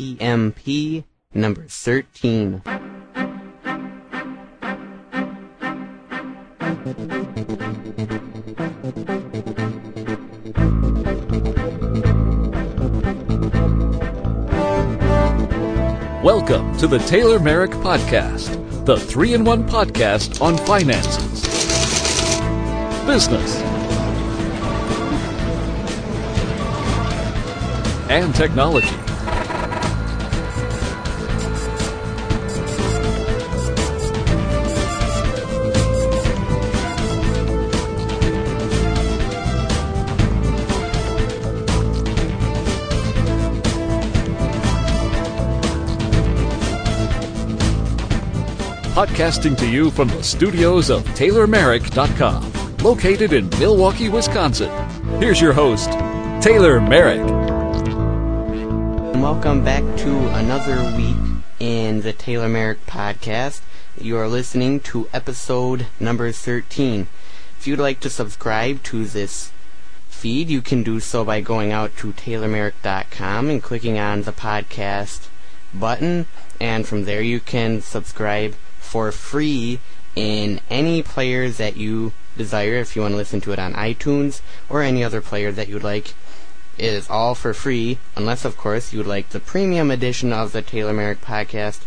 TMP number 13. Welcome to the Taylor Merrick Podcast, the three in one podcast on finances, business, and technology. Podcasting to you from the studios of TaylorMerrick.com, located in Milwaukee, Wisconsin. Here's your host, Taylor Merrick. And Welcome back to another week in the Taylor Merrick podcast. You are listening to episode number 13. If you'd like to subscribe to this feed, you can do so by going out to TaylorMerrick.com and clicking on the podcast button, and from there you can subscribe for free in any players that you desire if you want to listen to it on iTunes or any other player that you'd like. It is all for free, unless, of course, you would like the premium edition of the Taylor Merrick podcast.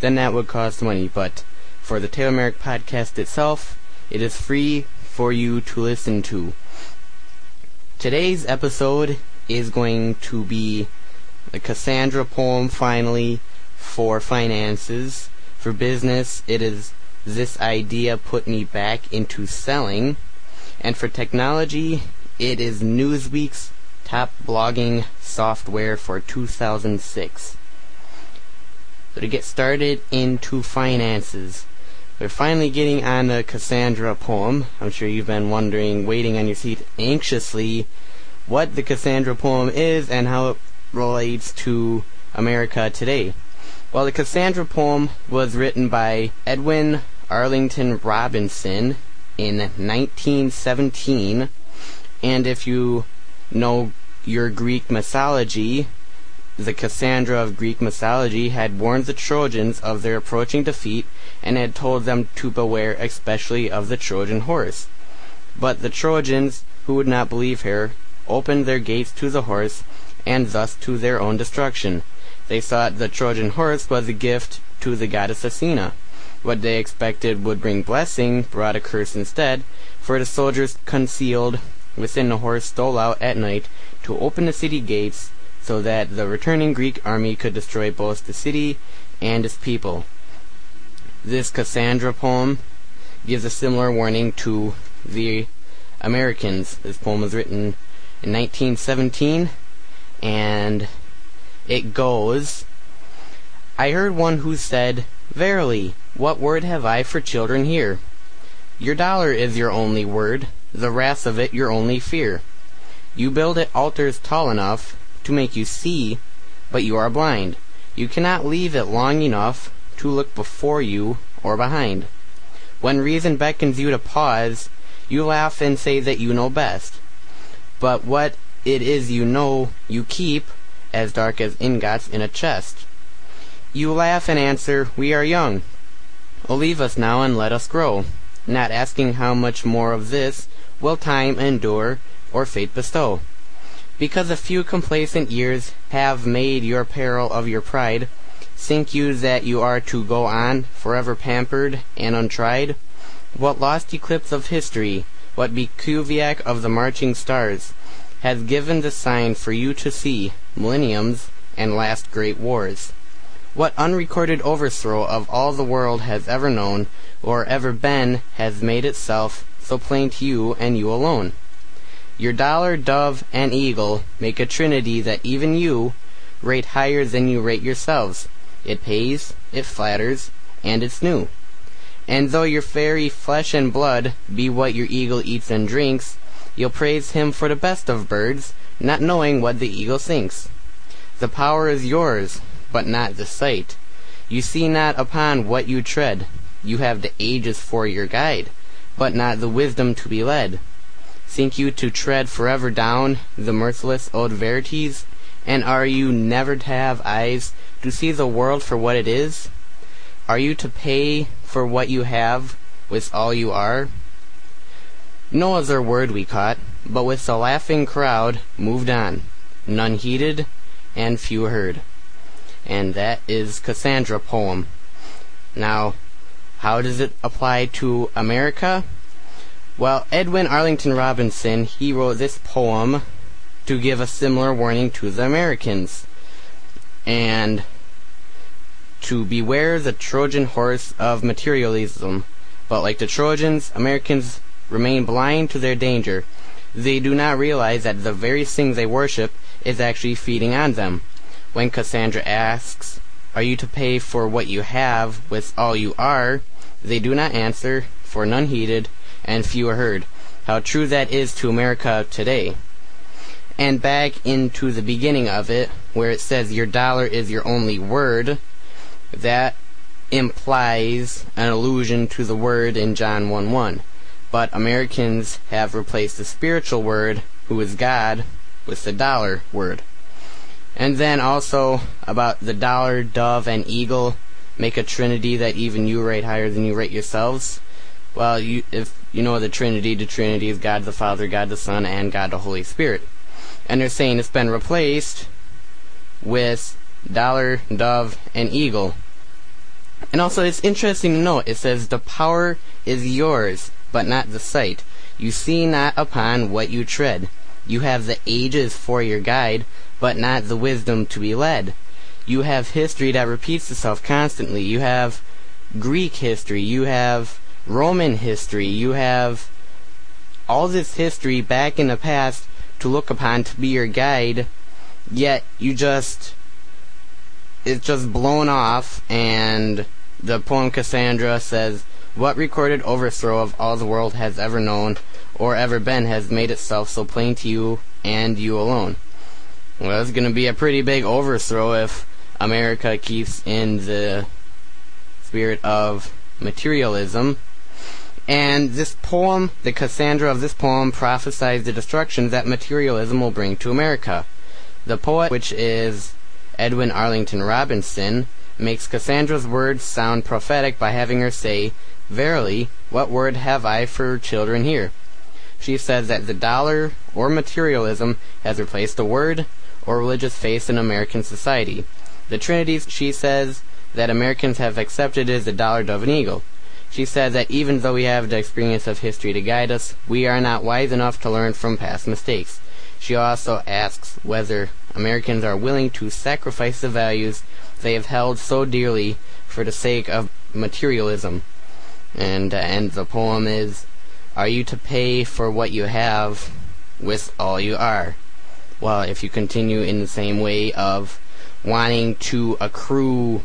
Then that would cost money. But for the Taylor Merrick podcast itself, it is free for you to listen to. Today's episode is going to be the Cassandra poem finally for finances. For business, it is this idea put me back into selling. And for technology, it is Newsweek's top blogging software for 2006. So to get started into finances, we're finally getting on the Cassandra poem. I'm sure you've been wondering, waiting on your seat anxiously, what the Cassandra poem is and how it relates to America today. Well, the Cassandra poem was written by Edwin Arlington Robinson in 1917, and if you know your Greek mythology, the Cassandra of Greek mythology had warned the Trojans of their approaching defeat and had told them to beware especially of the Trojan horse. But the Trojans, who would not believe her, opened their gates to the horse, and thus to their own destruction. They thought the Trojan horse was a gift to the goddess Athena. What they expected would bring blessing brought a curse instead, for the soldiers concealed within the horse stole out at night to open the city gates so that the returning Greek army could destroy both the city and its people. This Cassandra poem gives a similar warning to the Americans. This poem was written in 1917 and it goes, I heard one who said, Verily, what word have I for children here? Your dollar is your only word, the wrath of it your only fear. You build it altars tall enough to make you see, but you are blind. You cannot leave it long enough to look before you or behind. When reason beckons you to pause, you laugh and say that you know best. But what it is you know you keep as dark as ingots in a chest. You laugh and answer, We are young. Oh, leave us now and let us grow, not asking how much more of this will time endure or fate bestow. Because a few complacent years have made your peril of your pride, think you that you are to go on forever pampered and untried? What lost eclipse of history, what bivouac of the marching stars, has given the sign for you to see millenniums and last great wars? What unrecorded overthrow of all the world has ever known or ever been has made itself so plain to you and you alone? Your dollar, dove, and eagle make a trinity that even you rate higher than you rate yourselves. It pays, it flatters, and it's new. And though your fairy flesh and blood be what your eagle eats and drinks, you'll praise him for the best of birds, not knowing what the eagle thinks. The power is yours, but not the sight. You see not upon what you tread. You have the ages for your guide, but not the wisdom to be led. Think you to tread forever down the mirthless old verities, And are you never to have eyes to see the world for what it is? Are you to pay for what you have with all you are? No other word we caught, but with the laughing crowd moved on, none heeded and few heard. And that is Cassandra poem. Now, how does it apply to America? Well, Edwin Arlington Robinson, he wrote this poem to give a similar warning to the Americans. And to beware the Trojan horse of materialism. But like the Trojans, Americans remain blind to their danger. They do not realize that the very thing they worship is actually feeding on them. When Cassandra asks, Are you to pay for what you have with all you are? They do not answer, for none heeded, and few are heard. How true that is to America today. And back into the beginning of it, where it says your dollar is your only word, that implies an allusion to the word in John 1 1. But Americans have replaced the spiritual word, who is God, with the dollar word. And then also about the dollar, dove, and eagle make a trinity that even you rate higher than you rate yourselves. Well, you, if you know the Trinity, the Trinity is God the Father, God the Son, and God the Holy Spirit. And they're saying it's been replaced with dollar, dove, and eagle. And also, it's interesting to note, it says, The power is yours, but not the sight. You see not upon what you tread. You have the ages for your guide, but not the wisdom to be led. You have history that repeats itself constantly. You have Greek history. You have Roman history. You have all this history back in the past to look upon to be your guide, yet you just it's just blown off and the poem Cassandra says what recorded overthrow of all the world has ever known or ever been has made itself so plain to you and you alone. Well, it's going to be a pretty big overthrow if America keeps in the spirit of materialism. And this poem, the Cassandra of this poem, prophesies the destruction that materialism will bring to America. The poet, which is Edwin Arlington Robinson, makes Cassandra's words sound prophetic by having her say, Verily, what word have I for children here? She says that the dollar, or materialism, has replaced the word, or religious faith in American society. The Trinity, she says, that Americans have accepted is the dollar, dove, and eagle. She says that even though we have the experience of history to guide us, we are not wise enough to learn from past mistakes. She also asks whether Americans are willing to sacrifice the values they have held so dearly for the sake of materialism. And, uh, and the poem is, Are you to pay for what you have with all you are? Well, if you continue in the same way of wanting to accrue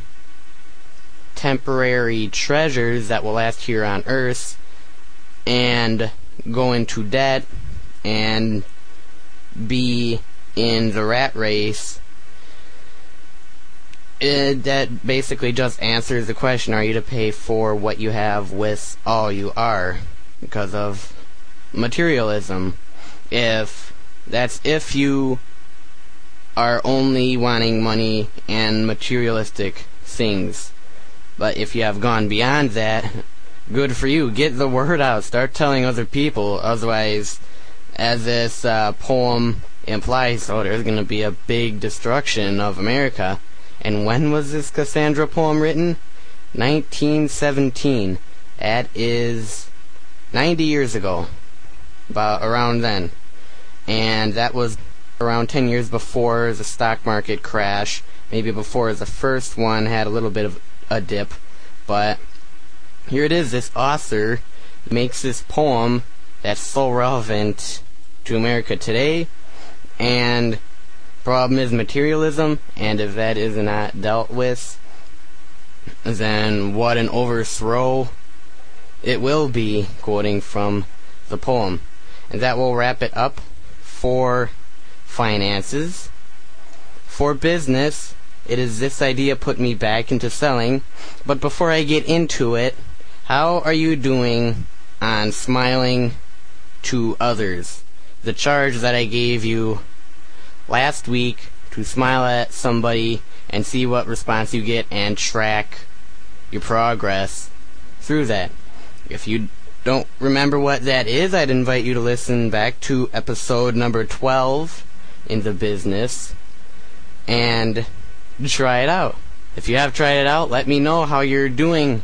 temporary treasures that will last here on earth and go into debt and be in the rat race it, that basically just answers the question are you to pay for what you have with all you are because of materialism. If that's if you are only wanting money and materialistic things. But if you have gone beyond that good for you. Get the word out. Start telling other people. Otherwise as this uh, poem implies oh there's going to be a big destruction of america and when was this Cassandra poem written? 1917. That is 90 years ago. About around then. And that was around 10 years before the stock market crash. Maybe before the first one had a little bit of a dip. But here it is. This author makes this poem that's so relevant to America today. And problem is materialism, and if that is not dealt with, then what an overthrow it will be, quoting from the poem. And that will wrap it up for finances. For business, it is this idea put me back into selling. But before I get into it, how are you doing on smiling to others? The charge that I gave you last week to smile at somebody and see what response you get and track your progress through that. If you don't remember what that is, I'd invite you to listen back to episode number 12 in the business and try it out. If you have tried it out, let me know how you're doing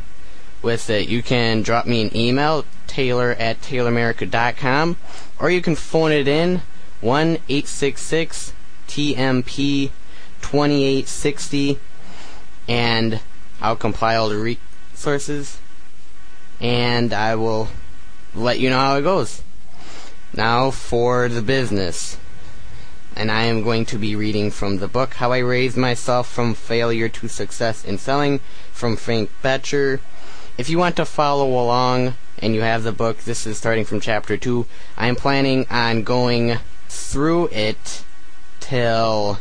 with it. You can drop me an email, taylor at taylormerrick.com, or you can phone it in, 1 866 TMP 2860, and I'll compile the resources and I will let you know how it goes. Now for the business. And I am going to be reading from the book How I Raised Myself from Failure to Success in Selling from Frank Bettger. If you want to follow along and you have the book, this is starting from chapter 2. I am planning on going through it till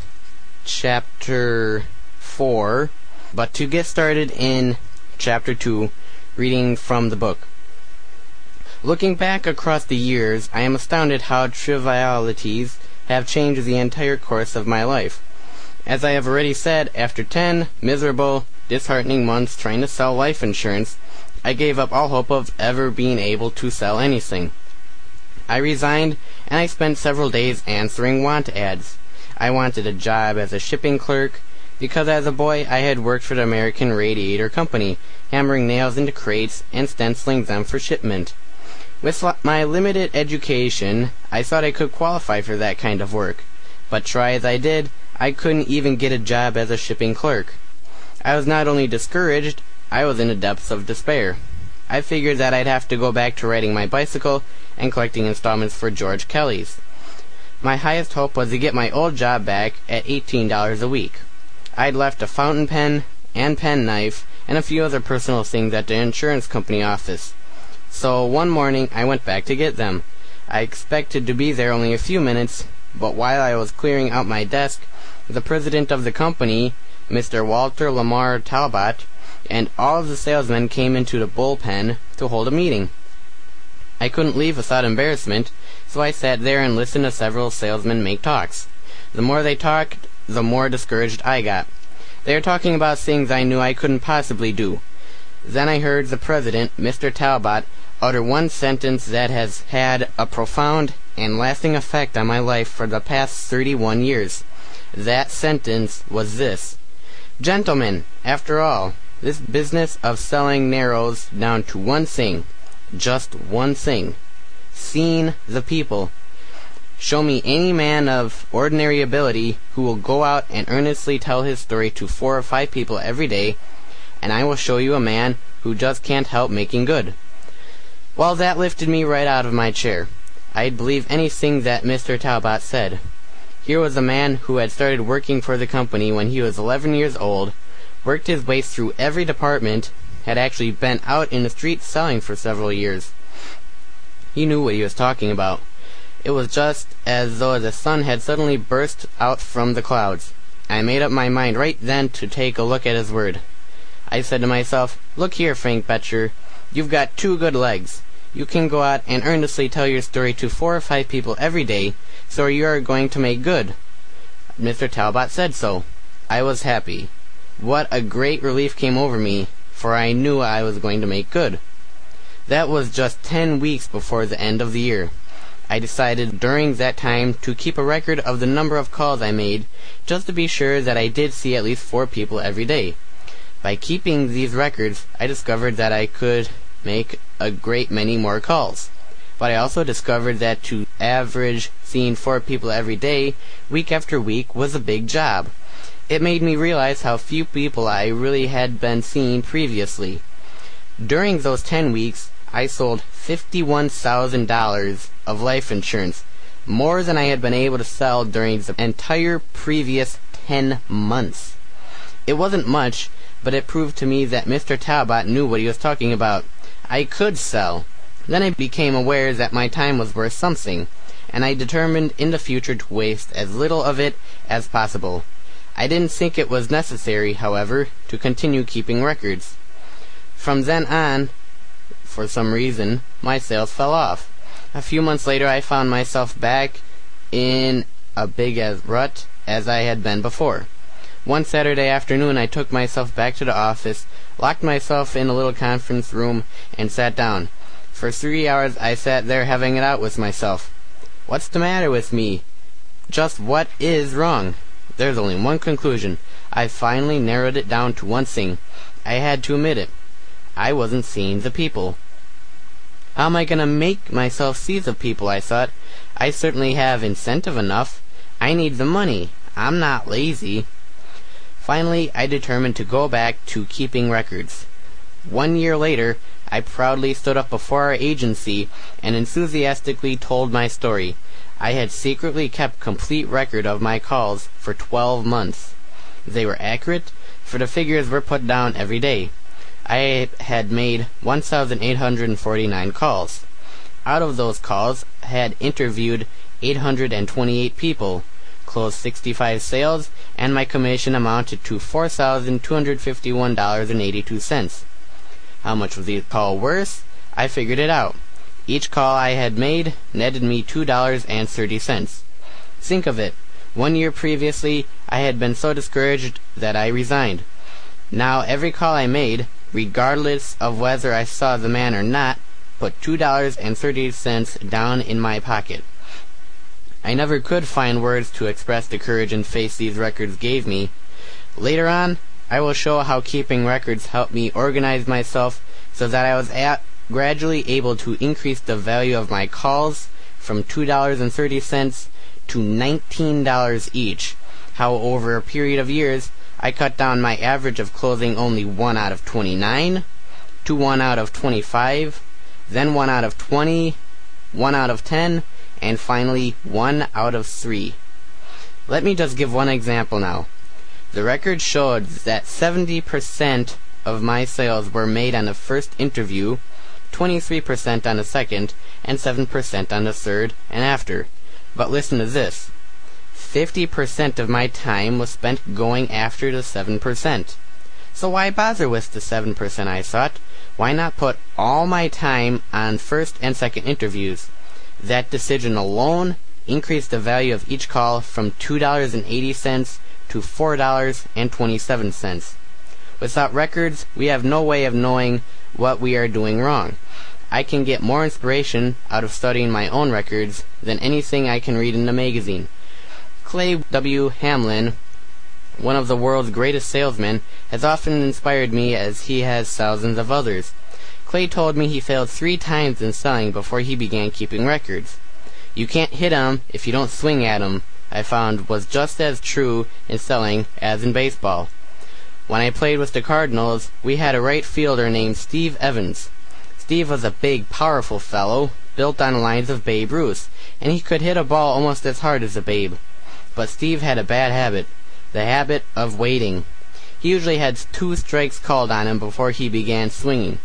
chapter 4. But to get started in chapter 2, reading from the book. Looking back across the years, I am astounded how trivialities have changed the entire course of my life. As I have already said, after ten miserable, disheartening months trying to sell life insurance, I gave up all hope of ever being able to sell anything. I resigned, and I spent several days answering want ads. I wanted a job as a shipping clerk, because as a boy I had worked for the American Radiator Company, hammering nails into crates and stenciling them for shipment. With my limited education, I thought I could qualify for that kind of work. But try as I did, I couldn't even get a job as a shipping clerk. I was not only discouraged, I was in the depths of despair. I figured that I'd have to go back to riding my bicycle and collecting installments for George Kelly's. My highest hope was to get my old job back at $18 a week. I'd left a fountain pen and penknife and a few other personal things at the insurance company office. So one morning I went back to get them. I expected to be there only a few minutes, but while I was clearing out my desk, the president of the company, Mr. Walter Lamar Talbot, and all of the salesmen came into the bullpen to hold a meeting. I couldn't leave without embarrassment, so I sat there and listened to several salesmen make talks. The more they talked, the more discouraged I got. They were talking about things I knew I couldn't possibly do. Then I heard the president, Mr. Talbot, utter one sentence that has had a profound and lasting effect on my life for the past thirty-one years. That sentence was this. Gentlemen, after all, this business of selling narrows down to one thing. Just one thing. Seeing the people. Show me any man of ordinary ability who will go out and earnestly tell his story to four or five people every day, and I will show you a man who just can't help making good. Well, that lifted me right out of my chair. I'd believe anything that Mr. Talbot said. Here was a man who had started working for the company when he was eleven years old, worked his way through every department, had actually been out in the streets selling for several years. He knew what he was talking about. It was just as though the sun had suddenly burst out from the clouds. I made up my mind right then to take a look at his word. I said to myself, Look here, Frank Bettger, you've got two good legs. You can go out and earnestly tell your story to four or five people every day, so you are going to make good. Mr. Talbot said so. I was happy. What a great relief came over me, for I knew I was going to make good. That was just ten weeks before the end of the year. I decided during that time to keep a record of the number of calls I made, just to be sure that I did see at least four people every day. By keeping these records, I discovered that I could make a great many more calls. But I also discovered that to average seeing four people every day, week after week, was a big job. It made me realize how few people I really had been seeing previously. During those ten weeks, I sold $51,000 of life insurance, more than I had been able to sell during the entire previous 10 months. It wasn't much, but it proved to me that Mr. Talbot knew what he was talking about. I could sell. Then I became aware that my time was worth something, and I determined in the future to waste as little of it as possible. I didn't think it was necessary, however, to continue keeping records. From then on, for some reason, my sales fell off. A few months later, I found myself back in a big as rut as I had been before. One Saturday afternoon I took myself back to the office, locked myself in a little conference room, and sat down. For three hours I sat there having it out with myself. What's the matter with me? Just what is wrong? There's only one conclusion. I finally narrowed it down to one thing. I had to admit it. I wasn't seeing the people. How am I going to make myself see the people? I thought. I certainly have incentive enough. I need the money. I'm not lazy. Finally, I determined to go back to keeping records. One year later, I proudly stood up before our agency and enthusiastically told my story. I had secretly kept complete record of my calls for 12 months. They were accurate, for the figures were put down every day. I had made 1,849 calls. Out of those calls, I had interviewed 828 people, closed 65 sales, and my commission amounted to $4,251.82. How much was the call worth? I figured it out. Each call I had made netted me $2.30. Think of it. One year previously, I had been so discouraged that I resigned. Now every call I made, regardless of whether I saw the man or not, put $2.30 down in my pocket. I never could find words to express the courage and faith these records gave me. Later on, I will show how keeping records helped me organize myself so that I was at, gradually able to increase the value of my calls from $2.30 to $19 each. How over a period of years, I cut down my average of closing only 1 out of 29 to 1 out of 25, then 1 out of 20, 1 out of 10, and finally 1 out of 3. Let me just give one example now. The record showed that 70% of my sales were made on the first interview, 23% on the second, and 7% on the third and after. But listen to this. 50% of my time was spent going after the 7%. So why bother with the 7%, I thought? Why not put all my time on first and second interviews? That decision alone increased the value of each call from $2.80 to $4.27. Without records, we have no way of knowing what we are doing wrong. I can get more inspiration out of studying my own records than anything I can read in a magazine. Clay W. Hamlin, one of the world's greatest salesmen, has often inspired me as he has thousands of others. Clay told me he failed three times in selling before he began keeping records. You can't hit 'em if you don't swing at 'em, I found was just as true in selling as in baseball. When I played with the Cardinals, we had a right fielder named Steve Evans. Steve was a big, powerful fellow, built on the lines of Babe Ruth, and he could hit a ball almost as hard as a Babe. But Steve had a bad habit, the habit of waiting. He usually had two strikes called on him before he began swinging.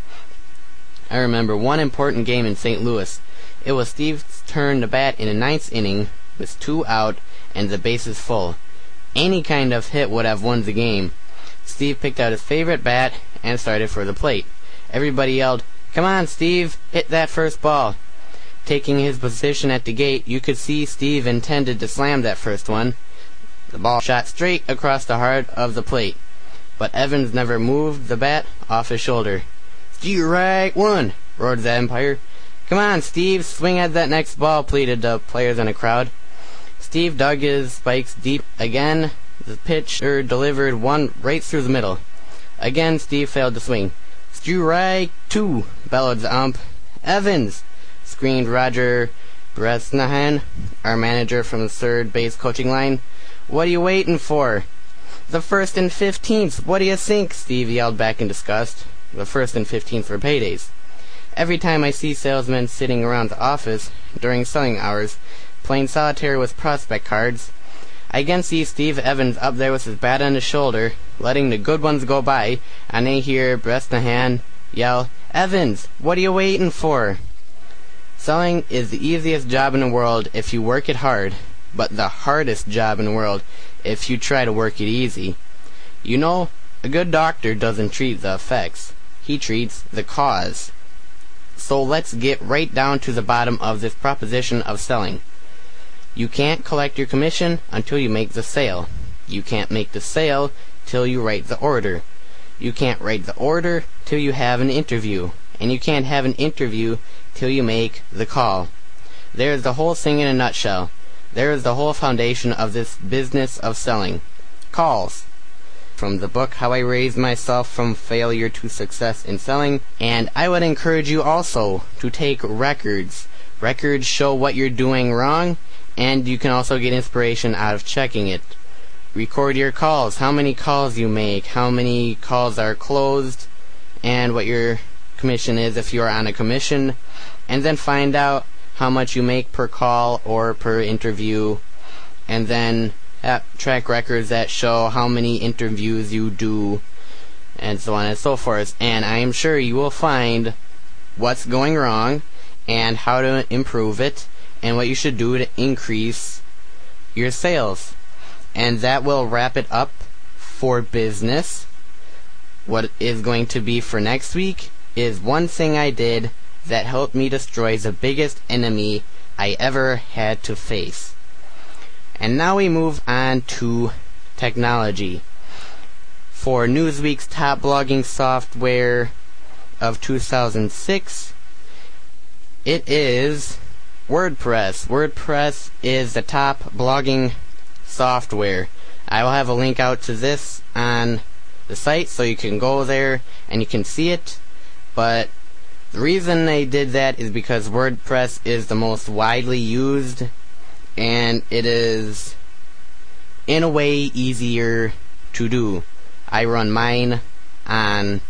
I remember one important game in St. Louis. It was Steve's turn to bat in the ninth inning, with two out and the bases full. Any kind of hit would have won the game. Steve picked out his favorite bat and started for the plate. Everybody yelled, Come on, Steve, hit that first ball. Taking his position at the gate, you could see Steve intended to slam that first one. The ball shot straight across the heart of the plate, but Evans never moved the bat off his shoulder. Strike one, roared the umpire. Come on, Steve, swing at that next ball, pleaded the players in the crowd. Steve dug his spikes deep again. The pitcher delivered one right through the middle. Again, Steve failed to swing. Strike two, bellowed the ump. Evans, screamed Roger Bresnahan, our manager from the third base coaching line. What are you waiting for? The first and fifteenth. What do you think? Steve yelled back in disgust. The first and fifteenth were paydays. Every time I see salesmen sitting around the office during selling hours, playing solitaire with prospect cards, I again see Steve Evans up there with his bat on his shoulder, letting the good ones go by, and I hear Bresnahan yell, Evans, what are you waiting for? Selling is the easiest job in the world if you work it hard, but the hardest job in the world if you try to work it easy. You know, a good doctor doesn't treat the effects, he treats the cause. So let's get right down to the bottom of this proposition of selling. You can't collect your commission until you make the sale. You can't make the sale till you write the order. You can't write the order till you have an interview. And you can't have an interview till you make the call. There's the whole thing in a nutshell. There is the whole foundation of this business of selling. Calls. From the book How I Raised Myself from Failure to Success in Selling. And I would encourage you also to take records. Records show what you're doing wrong, and you can also get inspiration out of checking it. Record your calls, how many calls you make, how many calls are closed, and what your commission is if you're on a commission, and then find out how much you make per call or per interview, and then uh, track records that show how many interviews you do, and so on and so forth. And I am sure you will find what's going wrong and how to improve it and what you should do to increase your sales. And that will wrap it up for business. What is going to be for next week is one thing I did that helped me destroy the biggest enemy I ever had to face. And now we move on to technology. For Newsweek's top blogging software of 2006, it is WordPress. WordPress is the top blogging software. I will have a link out to this on the site so you can go there and you can see it. But the reason they did that is because WordPress is the most widely used and it is in a way easier to do. I run mine on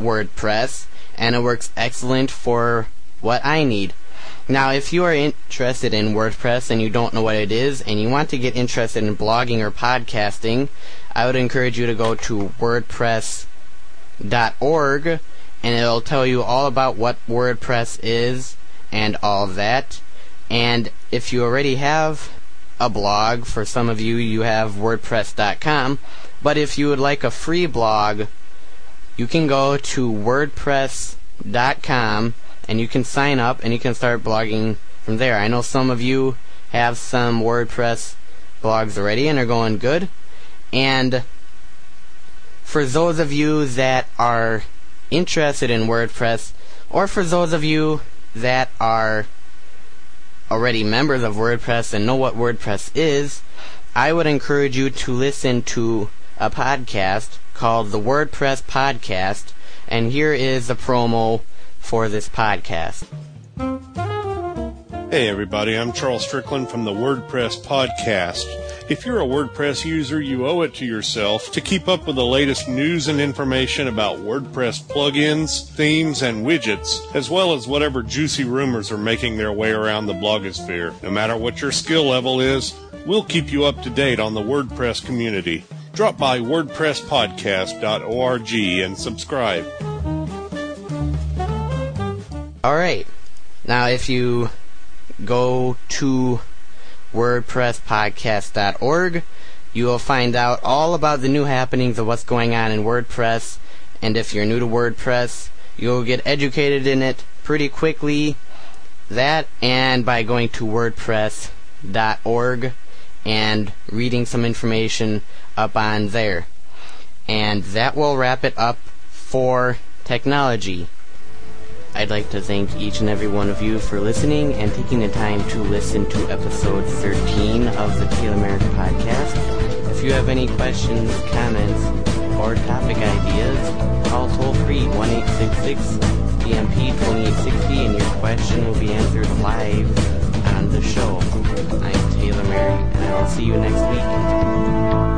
WordPress and it works excellent for what I need. Now, if you are interested in WordPress and you don't know what it is and you want to get interested in blogging or podcasting, I would encourage you to go to WordPress.org and it'll tell you all about what WordPress is and all that. And if you already have a blog, for some of you, you have WordPress.com. But if you would like a free blog, you can go to WordPress.com and you can sign up and you can start blogging from there. I know some of you have some WordPress blogs already and are going good. And for those of you that are interested in WordPress, or for those of you that are already members of WordPress and know what WordPress is, I would encourage you to listen to a podcast called the WordPress Podcast, and here is a promo for this podcast. Hey, everybody, I'm Charles Strickland from the WordPress Podcast. If you're a WordPress user, you owe it to yourself to keep up with the latest news and information about WordPress plugins, themes, and widgets, as well as whatever juicy rumors are making their way around the blogosphere. No matter what your skill level is, we'll keep you up to date on the WordPress community. Drop by WordPressPodcast.org and subscribe. All right. Now, if you go to WordPressPodcast.org. You will find out all about the new happenings of what's going on in WordPress. And if you're new to WordPress, you'll get educated in it pretty quickly. That and by going to WordPress.org and reading some information up on there. And that will wrap it up for technology. I'd like to thank each and every one of you for listening and taking the time to listen to episode 13 of the Taylor Merrick podcast. If you have any questions, comments, or topic ideas, call toll free 1 TMP 2860 and your question will be answered live on the show. I'm Taylor Merrick and I will see you next week.